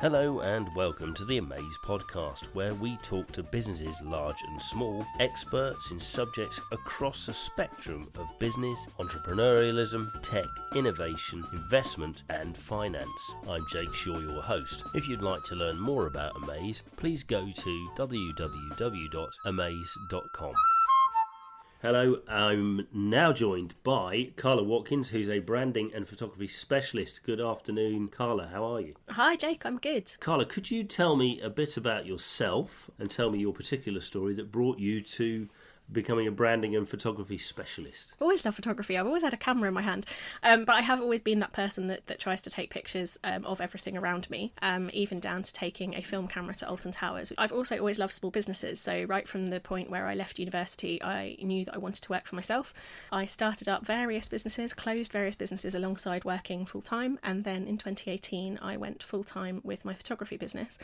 Hello and welcome to the Amaze podcast, where we talk to businesses large and small, experts in subjects across the spectrum of business, entrepreneurialism, tech, innovation, investment, and finance. I'm Jake Shaw, your host. If you'd like to learn more about Amaze, please go to www.amaze.com. Hello, I'm now joined by Carla Watkins, who's a branding and photography specialist. Good afternoon, Carla. How are you? Hi, Jake. I'm good. Carla, could you tell me a bit about yourself and tell me your particular story that brought you to becoming a branding and photography specialist? I've always loved photography. I've always had a camera in my hand, um, but I have always been that person that, that tries to take pictures um, of everything around me, um, even down to taking a film camera to Alton Towers. I've also always loved small businesses, so right from the point where I left university, I knew that I wanted to work for myself. I started up various businesses, closed various businesses alongside working full time, and then in 2018, I went full time with my photography business.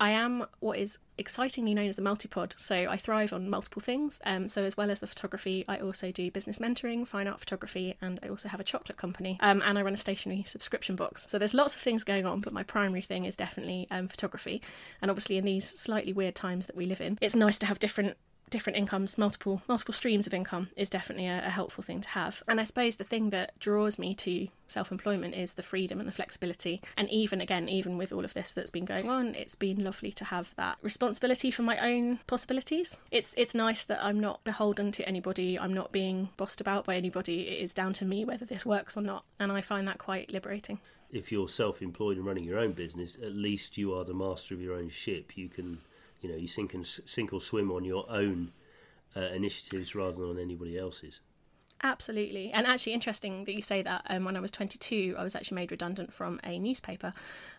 I am what is excitingly known as a multipod, so I thrive on multiple things. Um, so, as well as the photography, I also do business mentoring, fine art photography, and I also have a chocolate company. Um, and I run a stationery subscription box. So, there's lots of things going on, but my primary thing is definitely um, photography. And obviously, in these slightly weird times that we live in, it's nice to have different different incomes, multiple multiple streams of income is definitely a, a, helpful thing to have. And I suppose the thing that draws me to self-employment is the freedom and the flexibility. And even again, even with all of this that's been going on, it's been lovely to have that responsibility for my own possibilities. It's it's nice that I'm not beholden to anybody. I'm not being bossed about by anybody. It is down to me whether this works or not, and I find that quite liberating. If you're self-employed and running your own business, at least you are the master of your own ship. You can you know you sink and sink or swim on your own uh, initiatives rather than on anybody else's. Absolutely, and actually interesting that you say that. Um, when I was 22, I was actually made redundant from a newspaper.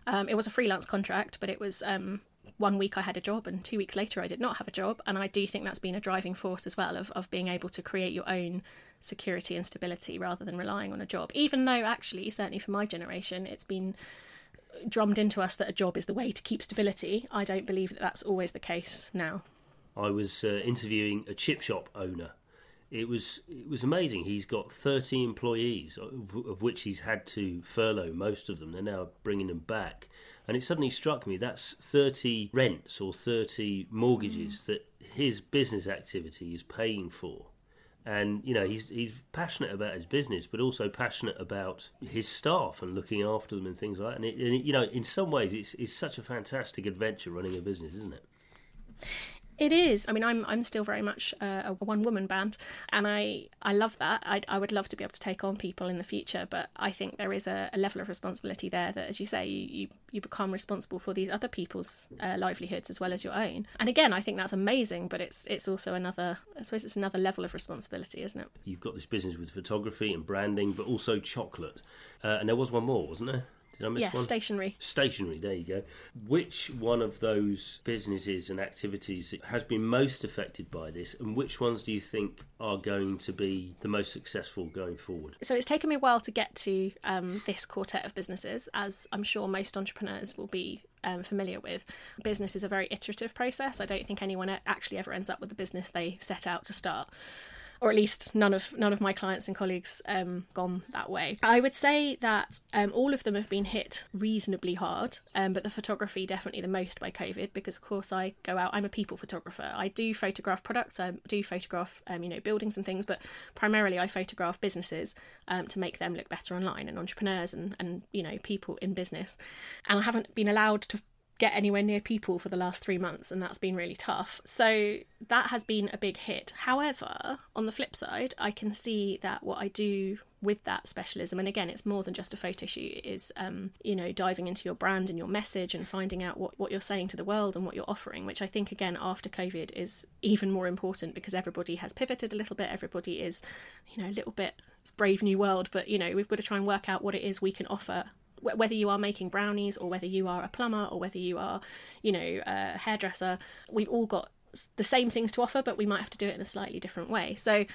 Um, it was a freelance contract, but it was um, one week I had a job, and two weeks later I did not have a job. And I do think that's been a driving force as well of of being able to create your own security and stability rather than relying on a job. Even though actually, certainly for my generation, it's been drummed into us that a job is the way to keep stability, I don't believe that that's always the case now. I was uh, interviewing a chip shop owner. It was it was amazing. He's got 30 employees, of, of which he's had to furlough most of them. They're now bringing them back, and it suddenly struck me that's 30 rents or 30 mortgages mm. that his business activity is paying for and you know he's he's passionate about his business, but also passionate about his staff and looking after them and things like that. And, it, and it, you know, in some ways, it's it's such a fantastic adventure running a business, isn't it? It is. I mean, I'm I'm still very much uh, a one woman band, and I I love that. I I would love to be able to take on people in the future, but I think there is a, a level of responsibility there that, as you say, you you, you become responsible for these other people's uh, livelihoods as well as your own. And again, I think that's amazing, but it's it's also another I suppose it's another level of responsibility, isn't it? You've got this business with photography and branding, but also chocolate, uh, and there was one more, wasn't there? Did I miss yes, one? stationery. Stationery, there you go. Which one of those businesses and activities has been most affected by this, and which ones do you think are going to be the most successful going forward? So it's taken me a while to get to um, this quartet of businesses, as I'm sure most entrepreneurs will be um, familiar with. Business is a very iterative process. I don't think anyone actually ever ends up with the business they set out to start or at least none of none of my clients and colleagues um, gone that way. I would say that um, all of them have been hit reasonably hard, um, but the photography definitely the most by COVID because of course I go out. I'm a people photographer. I do photograph products. I do photograph um, you know buildings and things, but primarily I photograph businesses um, to make them look better online and entrepreneurs and and you know people in business. And I haven't been allowed to get anywhere near people for the last three months, and that's been really tough. So that has been a big hit. However, on the flip side, I can see that what I do with that specialism, and again, it's more than just a photo shoot, is um, you know diving into your brand and your message and finding out what what you're saying to the world and what you're offering, which I think again after COVID is even more important because everybody has pivoted a little bit. Everybody is, you know, a little bit. Brave new world, but you know we've got to try and work out what it is we can offer whether you are making brownies or whether you are a plumber or whether you are, you know, a hairdresser, we've all got the same things to offer, but we might have to do it in a slightly different way. So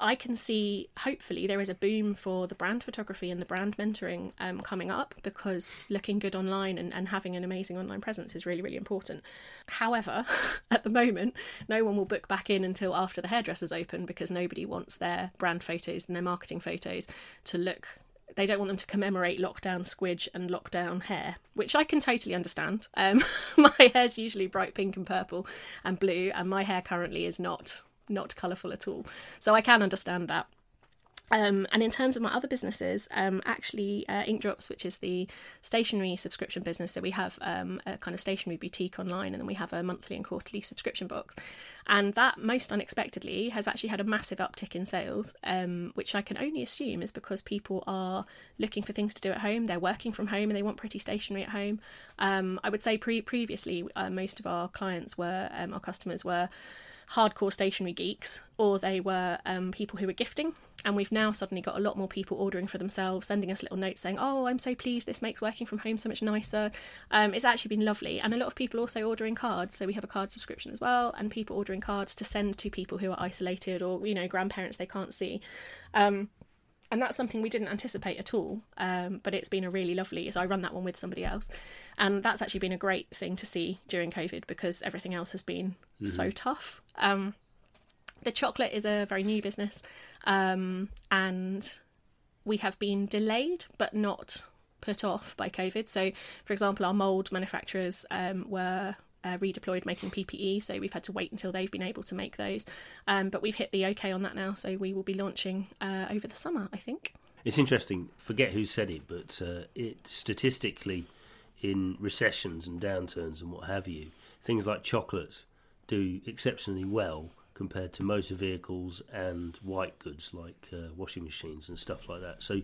I can see, hopefully, there is a boom for the brand photography and the brand mentoring um, coming up because looking good online and, and having an amazing online presence is really, really important. However, at the moment, no one will book back in until after the hairdressers open because nobody wants their brand photos and their marketing photos to look they don't want them to commemorate lockdown squidge and lockdown hair, which I can totally understand. Um, my hair's usually bright pink and purple and blue, and my hair currently is not not colourful at all. So I can understand that. Um, and in terms of my other businesses, um, actually, uh, Ink Drops, which is the stationery subscription business, so we have um, a kind of stationery boutique online, and then we have a monthly and quarterly subscription box. And that, most unexpectedly, has actually had a massive uptick in sales, um, which I can only assume is because people are looking for things to do at home. They're working from home and they want pretty stationery at home. Um, I would say pre- previously, uh, most of our clients were, um, our customers were hardcore stationery geeks, or they were people who were gifting and we've now suddenly got a lot more people ordering for themselves, sending us little notes saying, "Oh, I'm so pleased. This makes working from home so much nicer." Um, it's actually been lovely, and a lot of people also ordering cards. So we have a card subscription as well, and people ordering cards to send to people who are isolated or you know grandparents they can't see. Um, and that's something we didn't anticipate at all. Um, but it's been a really lovely. So I run that one with somebody else, and that's actually been a great thing to see during COVID because everything else has been mm-hmm. so tough. Um, the chocolate is a very new business, um, and we have been delayed but not put off by COVID. So, for example, our mould manufacturers um, were uh, redeployed making PPE, so we've had to wait until they've been able to make those. Um, but we've hit the okay on that now, so we will be launching uh, over the summer, I think. It's interesting. Forget who said it, but uh, it statistically, in recessions and downturns and what have you, things like chocolates do exceptionally well compared to motor vehicles and white goods like uh, washing machines and stuff like that. So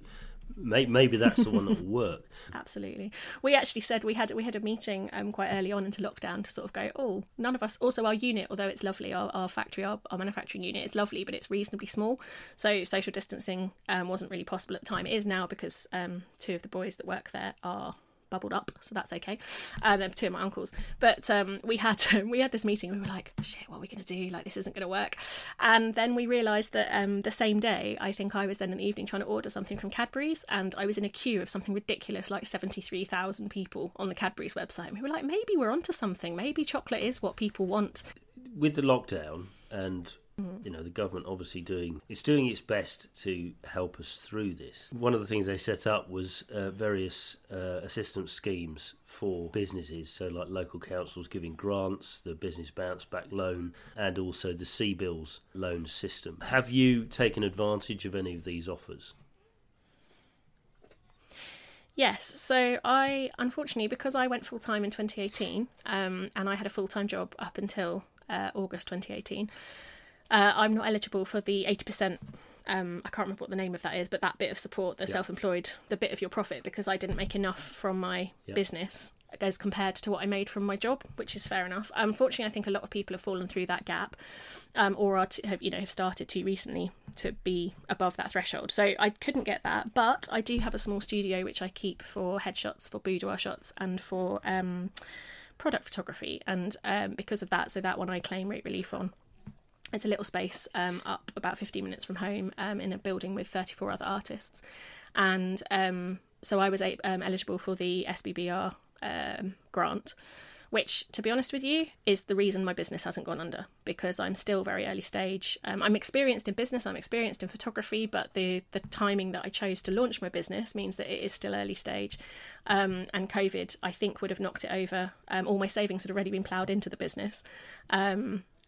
maybe that's the one that will work. Absolutely. We actually said we had we had a meeting um, quite early on into lockdown to sort of go, oh, none of us. Also, our unit, although it's lovely, our, our factory, our, our manufacturing unit is lovely, but it's reasonably small. So social distancing um, wasn't really possible at the time. It is now because um, two of the boys that work there are bubbled up, so that's okay. Um, they're two of my uncles, but um, we had we had this meeting. We were like, "Shit, what are we going to do? Like, this isn't going to work." And then we realised that um, the same day, I think I was then in the evening trying to order something from Cadbury's, and I was in a queue of something ridiculous, like seventy three thousand people on the Cadbury's website. And we were like, maybe we're onto something. Maybe chocolate is what people want. With the lockdown and Mm. You know, the government obviously doing it's doing its best to help us through this. One of the things they set up was uh, various uh, assistance schemes for businesses, so like local councils giving grants, the business bounce back loan, and also the CBILS loan system. Have you taken advantage of any of these offers? Yes, so I unfortunately because I went full time in 2018, um, and I had a full time job up until uh, August 2018 uh, I'm not eligible for the 80%. Um, I can't remember what the name of that is, but that bit of support, the self employed, the bit of your profit, because I didn't make enough from my business as compared to what I made from my job, which is fair enough. Unfortunately, I think a lot of people have fallen through that gap, um, or are to, have you know have started too recently to be above that threshold. So I couldn't get that, but I do have a small studio which I keep for headshots, for boudoir shots, and for um, product photography, and um, because of that, so that one I claim rate relief on. It's a little space um, up about 15 minutes from home um, in a building with 34 other artists. And um, so I was um, eligible for the SBBR um, grant, which, to be honest with you, is the reason my business hasn't gone under because I'm still very early stage. Um, I'm experienced in business, I'm experienced in photography, but the, the timing that I chose to launch my business means that it is still early stage. and COVID, I think, would have knocked it over. all my savings had already been ploughed into the business.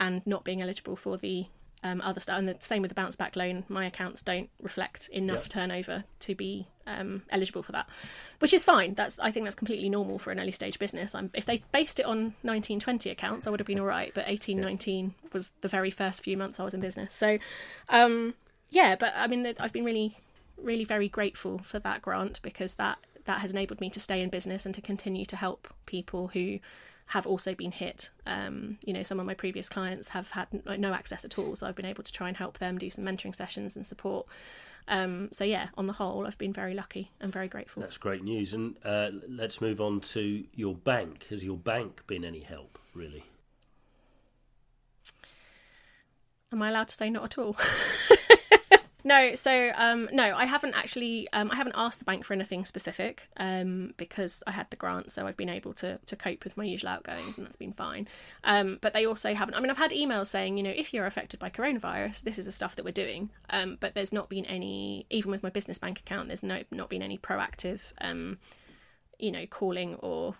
And not being eligible for the um, other stuff. And the same with the bounce back loan. My accounts don't reflect enough yep. turnover to be um, eligible for that, which is fine. That's I think that's completely normal for an early stage business. I'm, if they based it on 1920 accounts, I would have been all right. But 1819 yep. was the very first few months I was in business. So, um, yeah. But I mean, I've been really, really very grateful for that grant because that that has enabled me to stay in business and to continue to help people who have also been hit. Um, you know, some of my previous clients have had no access at all, so I've been able to try and help them do some mentoring sessions and support. Um, so yeah, on the whole, I've been very lucky and very grateful. That's great news. And uh, let's move on to your bank. Has your bank been any help, really? Am I allowed to say not at all? No, so um, no, I haven't actually. Um, I haven't asked the bank for anything specific um, because I had the grant, so I've been able to to cope with my usual outgoings, and that's been fine. Um, but they also haven't. I mean, I've had emails saying, you know, if you're affected by coronavirus, this is the stuff that we're doing. Um, but there's not been any, even with my business bank account, there's no not been any proactive, um, you know, calling or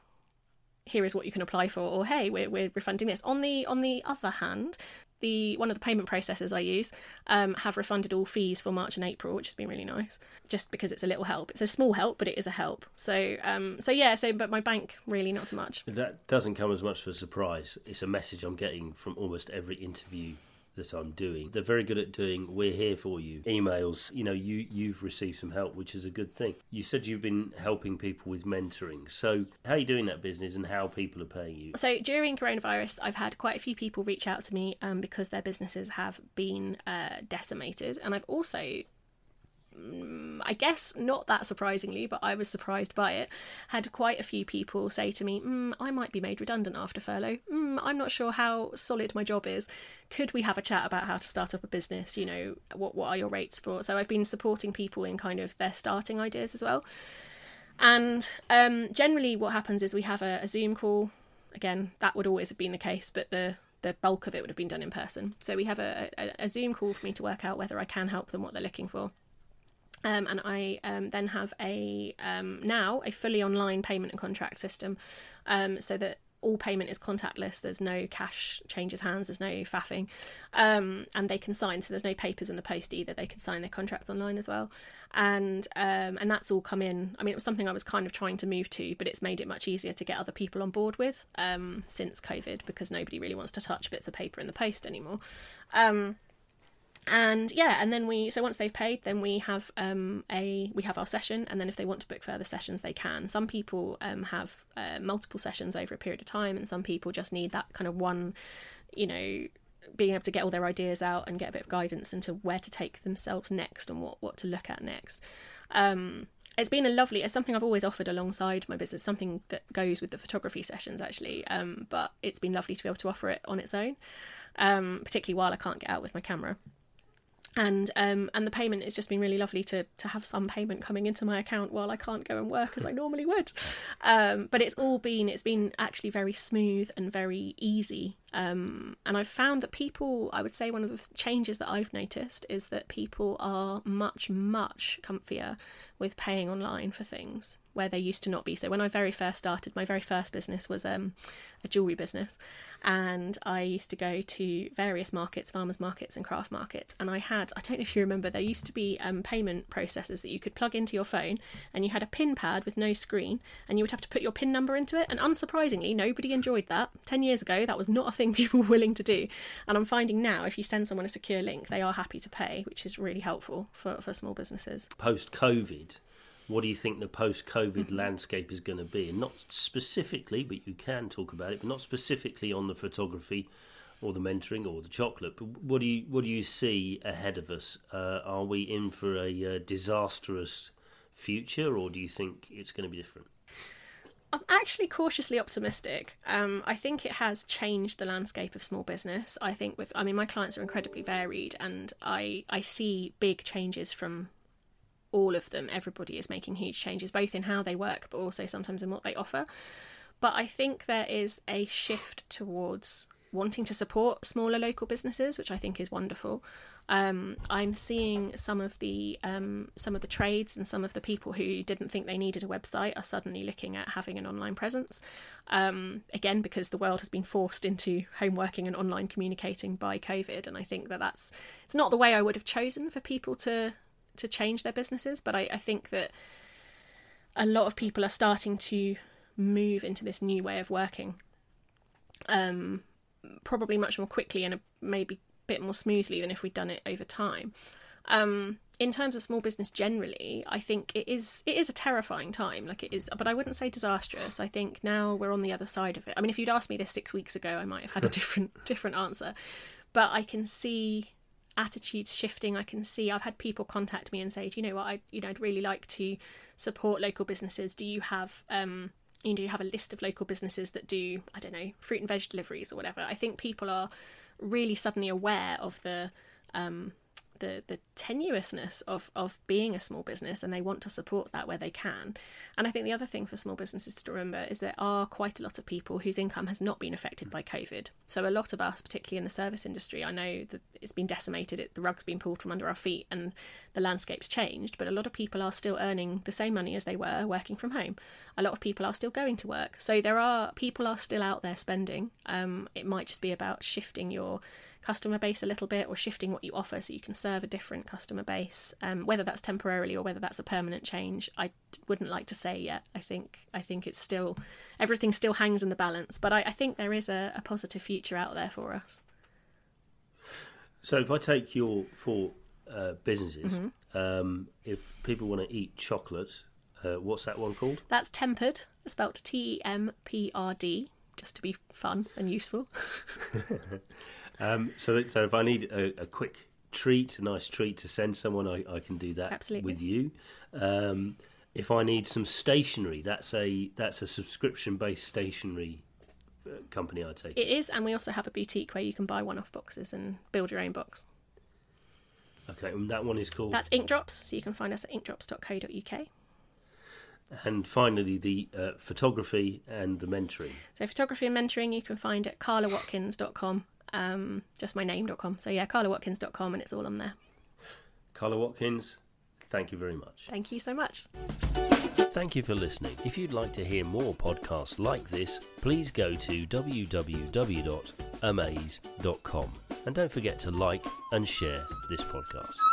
here is what you can apply for or hey we're, we're refunding this on the on the other hand the one of the payment processors I use um, have refunded all fees for March and April, which has been really nice. Just because it's a little help. It's a small help, but it is a help. So um, so yeah. So but my bank really not so much. That doesn't come as much of a surprise. It's a message I'm getting from almost every interview that I'm doing. They're very good at doing we're here for you. Emails, you know, you you've received some help, which is a good thing. You said you've been helping people with mentoring. So, how are you doing that business and how people are paying you? So, during coronavirus, I've had quite a few people reach out to me um, because their businesses have been uh, decimated, and I've also I guess not that surprisingly, but I was surprised by it. Had quite a few people say to me, mm, I might be made redundant after furlough. Mm, I'm not sure how solid my job is. Could we have a chat about how to start up a business? You know, what, what are your rates for? So I've been supporting people in kind of their starting ideas as well. And um, generally, what happens is we have a, a Zoom call. Again, that would always have been the case, but the the bulk of it would have been done in person. So we have a, a, a Zoom call for me to work out whether I can help them what they're looking for. Um, and I um, then have a um, now a fully online payment and contract system, um, so that all payment is contactless. There's no cash changes hands. There's no faffing, um, and they can sign. So there's no papers in the post either. They can sign their contracts online as well, and um, and that's all come in. I mean, it was something I was kind of trying to move to, but it's made it much easier to get other people on board with since COVID because nobody really wants to touch bits of paper in the post anymore and yeah and then we so once they've paid then we have um, a we have our session. And then if they want to book further sessions they can. Some people um, have uh, multiple sessions over a period of time and some people just need that kind of one you know being able to get all their ideas out and get a bit of guidance into where to take themselves next and what what to look at next. Um, it's been a lovely it's something i've always offered alongside my business something that goes with the photography sessions actually. Um, but it's been lovely to be able to offer it on its own um, particularly while i can't get out with my camera and um, and the payment has just been really lovely to to have some payment coming into my account while I can't go and work as I normally would. Um, but it's all been it's been actually very smooth and very easy. Um, and I've found that people, I would say, one of the changes that I've noticed is that people are much much comfier with paying online for things where they used to not be. So when I very first started, my very first business was um, a jewelry business, and I used to go to various markets, farmers markets and craft markets, and I had I don't know if you remember there used to be um, payment processors that you could plug into your phone, and you had a pin pad with no screen, and you would have to put your pin number into it. And unsurprisingly, nobody enjoyed that. Ten years ago, that was not a thing people were willing to do, and I'm finding now if you send someone a secure link, they are happy to pay, which is really helpful for for small businesses. Post COVID what do you think the post COVID mm-hmm. landscape is going to be? And not specifically, but you can talk about it, but not specifically on the photography or the mentoring or the chocolate. But what do you what do you see ahead of us? Uh, are we in for a uh, disastrous future, or do you think it's going to be different? I'm actually cautiously optimistic. Um, I think it has changed the landscape of small business. I think with, I mean, my clients are incredibly varied, and I I see big changes from all of them, everybody is making huge changes, both in how they work, but also sometimes in what they offer. But I think there is a shift towards wanting to support smaller local businesses, which I think is wonderful. Um, I'm seeing some of the um, some of the trades and some of the people who didn't think they needed a website are suddenly looking at having an online presence. Um, again, because the world has been forced into home working and online communicating by COVID, and I think that that's it's not the way I would have chosen for people to to change their businesses, but I, I think that a lot of people are starting to move into this new way of working. Um, probably much more quickly and maybe bit more smoothly than if we'd done it over time. Um, in terms of small business generally, I think it is it is a terrifying time. Like it is, but I wouldn't say disastrous. I think now we're on the other side of it. I mean, if you'd asked me this six weeks ago, I might have had a different different answer. But I can see attitudes shifting i can see i've had people contact me and say do you know what i you know i'd really like to support local businesses do you have um you know, do you have a list of local businesses that do i don't know fruit and veg deliveries or whatever i think people are really suddenly aware of the um the the tenuousness of of being a small business, and they want to support that where they can. And I think the other thing for small businesses to remember is there are quite a lot of people whose income has not been affected by COVID. So a lot of us, particularly in the service industry, I know that it's been decimated, it, the rug's been pulled from under our feet, and the landscape's changed. But a lot of people are still earning the same money as they were working from home. A lot of people are still going to work. So there are people are still out there spending. Um, it might just be about shifting your customer base a little bit or shifting what you offer so you can serve a different customer base um, whether that's temporarily or whether that's a permanent change I wouldn't like to say yet. I think i think it's still everything still hangs in the balance but i, I think there is a, a, positive future out there for us. So if i take your four uh, businesses mm-hmm. um, if people want to eat chocolate uh, what's that one called? That's Temprd spelt t-e-m-p-r-d just to be fun and useful Um, so, that, so if I need a, a, quick treat, a nice treat to send someone, I, I can do that Absolutely. with you. Um, if I need some stationery, that's a that's a subscription based stationery uh, company. I take it is, and we also have a boutique where you can buy one off boxes and build your own box. Okay, and that one is called that's Ink Drops. So you can find us at inkdrops.co.uk. And finally, the uh, photography and the mentoring. So, photography and mentoring you can find at carlawatkins.com um, just my name.com. So yeah, carlawatkins.com and it's all on there. Carla Watkins, thank you very much. Thank you so much. Thank you for listening. If you'd like to hear more podcasts like this, please go to www.amaze.com and don't forget to like and share this podcast.